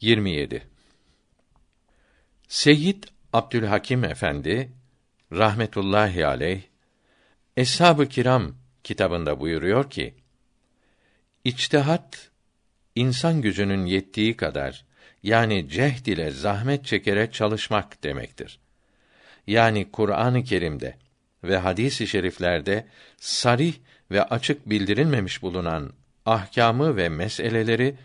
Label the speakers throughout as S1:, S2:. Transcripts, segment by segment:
S1: 27 Seyyid Abdülhakim Efendi rahmetullahi aleyh Eshab-ı Kiram kitabında buyuruyor ki İçtihat insan gücünün yettiği kadar yani cehd ile zahmet çekerek çalışmak demektir. Yani Kur'an-ı Kerim'de ve hadis-i şeriflerde sarih ve açık bildirilmemiş bulunan ahkamı ve meseleleri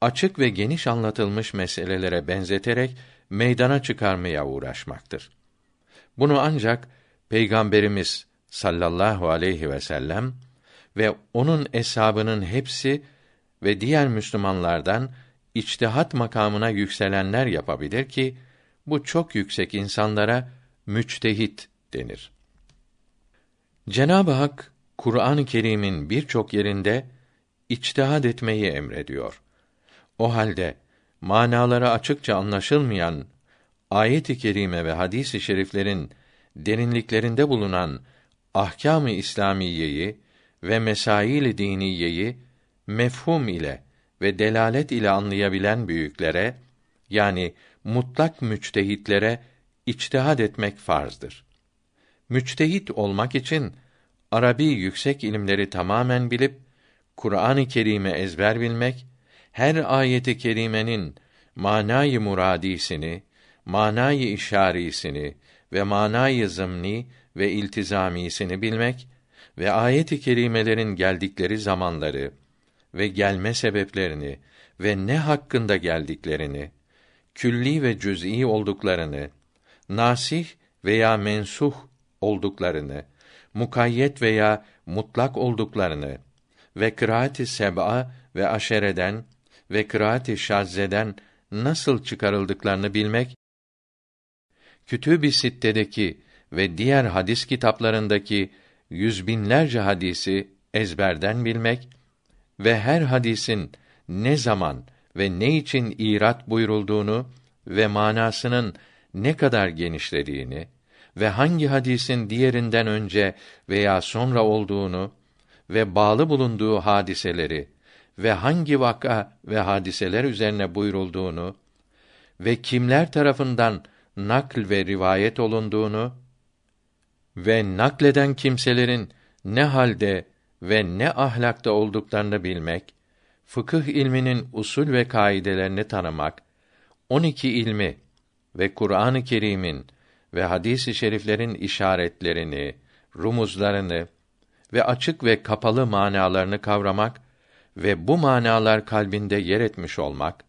S1: açık ve geniş anlatılmış meselelere benzeterek meydana çıkarmaya uğraşmaktır. Bunu ancak Peygamberimiz sallallahu aleyhi ve sellem ve onun eshabının hepsi ve diğer Müslümanlardan içtihat makamına yükselenler yapabilir ki bu çok yüksek insanlara müçtehit denir. Cenab-ı Hak Kur'an-ı Kerim'in birçok yerinde içtihad etmeyi emrediyor. O halde manaları açıkça anlaşılmayan ayet-i kerime ve hadis-i şeriflerin derinliklerinde bulunan ahkâm-ı İslamiyeyi ve mesail-i diniyeyi mefhum ile ve delalet ile anlayabilen büyüklere yani mutlak müçtehitlere içtihad etmek farzdır. Müçtehit olmak için Arabi yüksek ilimleri tamamen bilip Kur'an-ı Kerim'i ezber bilmek, her ayeti kerimenin manayı muradisini, manayı işarisini ve manayı zımni ve iltizamisini bilmek ve ayet-i kerimelerin geldikleri zamanları ve gelme sebeplerini ve ne hakkında geldiklerini, külli ve cüz'i olduklarını, nasih veya mensuh olduklarını, mukayyet veya mutlak olduklarını ve kıraat-ı seb'a ve aşereden ve kıraat-ı şazzeden nasıl çıkarıldıklarını bilmek, Kütüb-i Sitte'deki ve diğer hadis kitaplarındaki yüz binlerce hadisi ezberden bilmek ve her hadisin ne zaman ve ne için irat buyurulduğunu ve manasının ne kadar genişlediğini ve hangi hadisin diğerinden önce veya sonra olduğunu ve bağlı bulunduğu hadiseleri ve hangi vaka ve hadiseler üzerine buyurulduğunu ve kimler tarafından nakl ve rivayet olunduğunu ve nakleden kimselerin ne halde ve ne ahlakta olduklarını bilmek, fıkıh ilminin usul ve kaidelerini tanımak, 12 ilmi ve Kur'an-ı Kerim'in ve hadis-i şeriflerin işaretlerini, rumuzlarını ve açık ve kapalı manalarını kavramak ve bu manalar kalbinde yer etmiş olmak,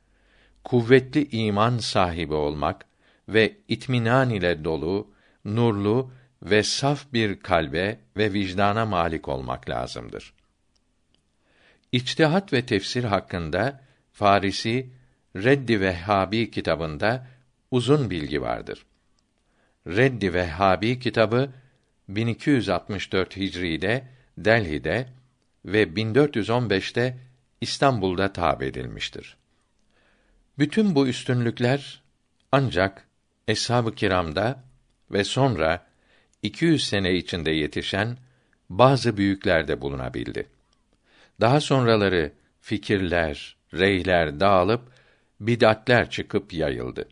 S1: kuvvetli iman sahibi olmak ve itminan ile dolu, nurlu ve saf bir kalbe ve vicdana malik olmak lazımdır. İçtihat ve tefsir hakkında Farisi Reddi Vehhabi kitabında uzun bilgi vardır. Reddi Vehhabi kitabı 1264 Hicri'de Delhi'de ve 1415'te İstanbul'da tab edilmiştir. Bütün bu üstünlükler ancak eshab-ı kiramda ve sonra 200 sene içinde yetişen bazı büyüklerde bulunabildi. Daha sonraları fikirler, reyler dağılıp bid'atler çıkıp yayıldı.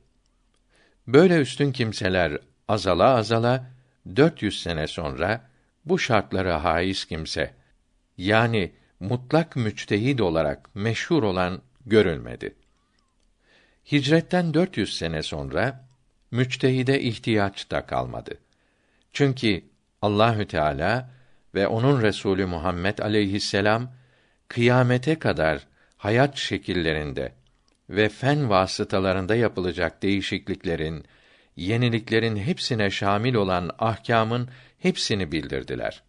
S1: Böyle üstün kimseler azala azala 400 sene sonra bu şartlara haiz kimse yani mutlak müçtehid olarak meşhur olan görülmedi. Hicretten 400 sene sonra müçtehide ihtiyaç da kalmadı. Çünkü Allahü Teala ve onun Resulü Muhammed aleyhisselam kıyamete kadar hayat şekillerinde ve fen vasıtalarında yapılacak değişikliklerin, yeniliklerin hepsine şamil olan ahkamın hepsini bildirdiler.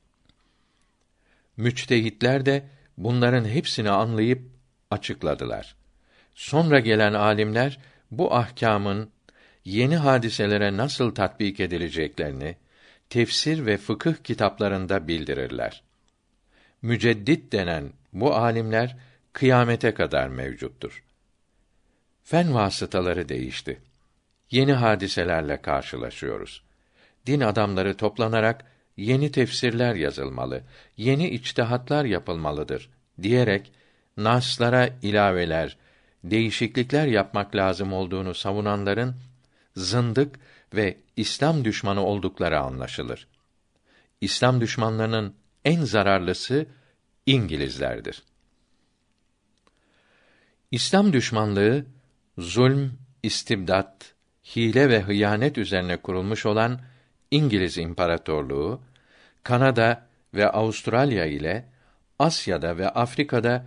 S1: Müçtehitler de bunların hepsini anlayıp açıkladılar. Sonra gelen alimler bu ahkamın yeni hadiselere nasıl tatbik edileceklerini tefsir ve fıkıh kitaplarında bildirirler. Müceddit denen bu alimler kıyamete kadar mevcuttur. Fen vasıtaları değişti. Yeni hadiselerle karşılaşıyoruz. Din adamları toplanarak yeni tefsirler yazılmalı, yeni içtihatlar yapılmalıdır diyerek naslara ilaveler, değişiklikler yapmak lazım olduğunu savunanların zındık ve İslam düşmanı oldukları anlaşılır. İslam düşmanlarının en zararlısı İngilizlerdir. İslam düşmanlığı zulm, istibdat, hile ve hıyanet üzerine kurulmuş olan İngiliz İmparatorluğu, Kanada ve Avustralya ile Asya'da ve Afrika'da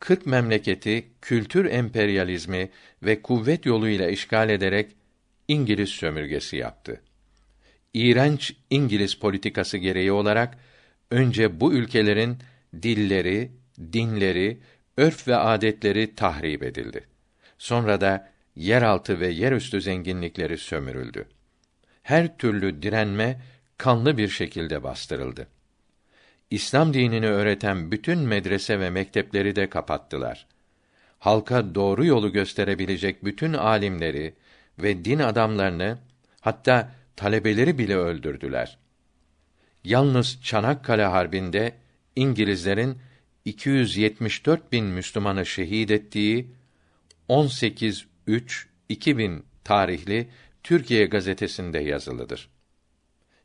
S1: 40 memleketi kültür emperyalizmi ve kuvvet yoluyla işgal ederek İngiliz sömürgesi yaptı. İğrenç İngiliz politikası gereği olarak önce bu ülkelerin dilleri, dinleri, örf ve adetleri tahrip edildi. Sonra da yeraltı ve yerüstü zenginlikleri sömürüldü. Her türlü direnme kanlı bir şekilde bastırıldı. İslam dinini öğreten bütün medrese ve mektepleri de kapattılar. Halka doğru yolu gösterebilecek bütün alimleri ve din adamlarını hatta talebeleri bile öldürdüler. Yalnız Çanakkale Harbi'nde İngilizlerin 274 bin Müslümanı şehit ettiği 18 3 2000 tarihli Türkiye gazetesinde yazılıdır.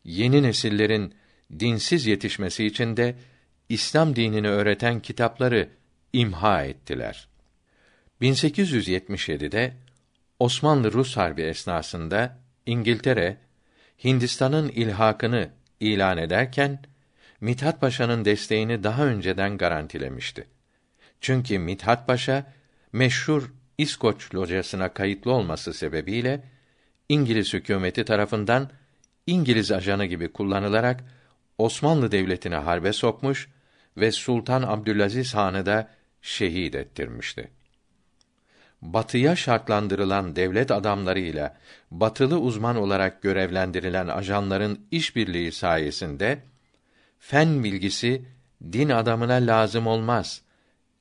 S1: Yeni nesillerin dinsiz yetişmesi için de İslam dinini öğreten kitapları imha ettiler. 1877'de Osmanlı-Rus Harbi esnasında İngiltere Hindistan'ın ilhakını ilan ederken Mithat Paşa'nın desteğini daha önceden garantilemişti. Çünkü Mithat Paşa meşhur İskoç locasına kayıtlı olması sebebiyle İngiliz hükümeti tarafından İngiliz ajanı gibi kullanılarak Osmanlı devletini harbe sokmuş ve Sultan Abdülaziz Han'ı da şehit ettirmişti. Batıya şartlandırılan devlet adamlarıyla batılı uzman olarak görevlendirilen ajanların işbirliği sayesinde fen bilgisi din adamına lazım olmaz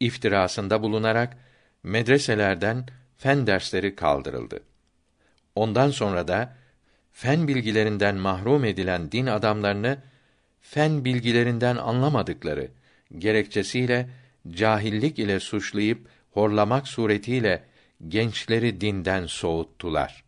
S1: iftirasında bulunarak medreselerden fen dersleri kaldırıldı. Ondan sonra da fen bilgilerinden mahrum edilen din adamlarını fen bilgilerinden anlamadıkları gerekçesiyle cahillik ile suçlayıp horlamak suretiyle gençleri dinden soğuttular.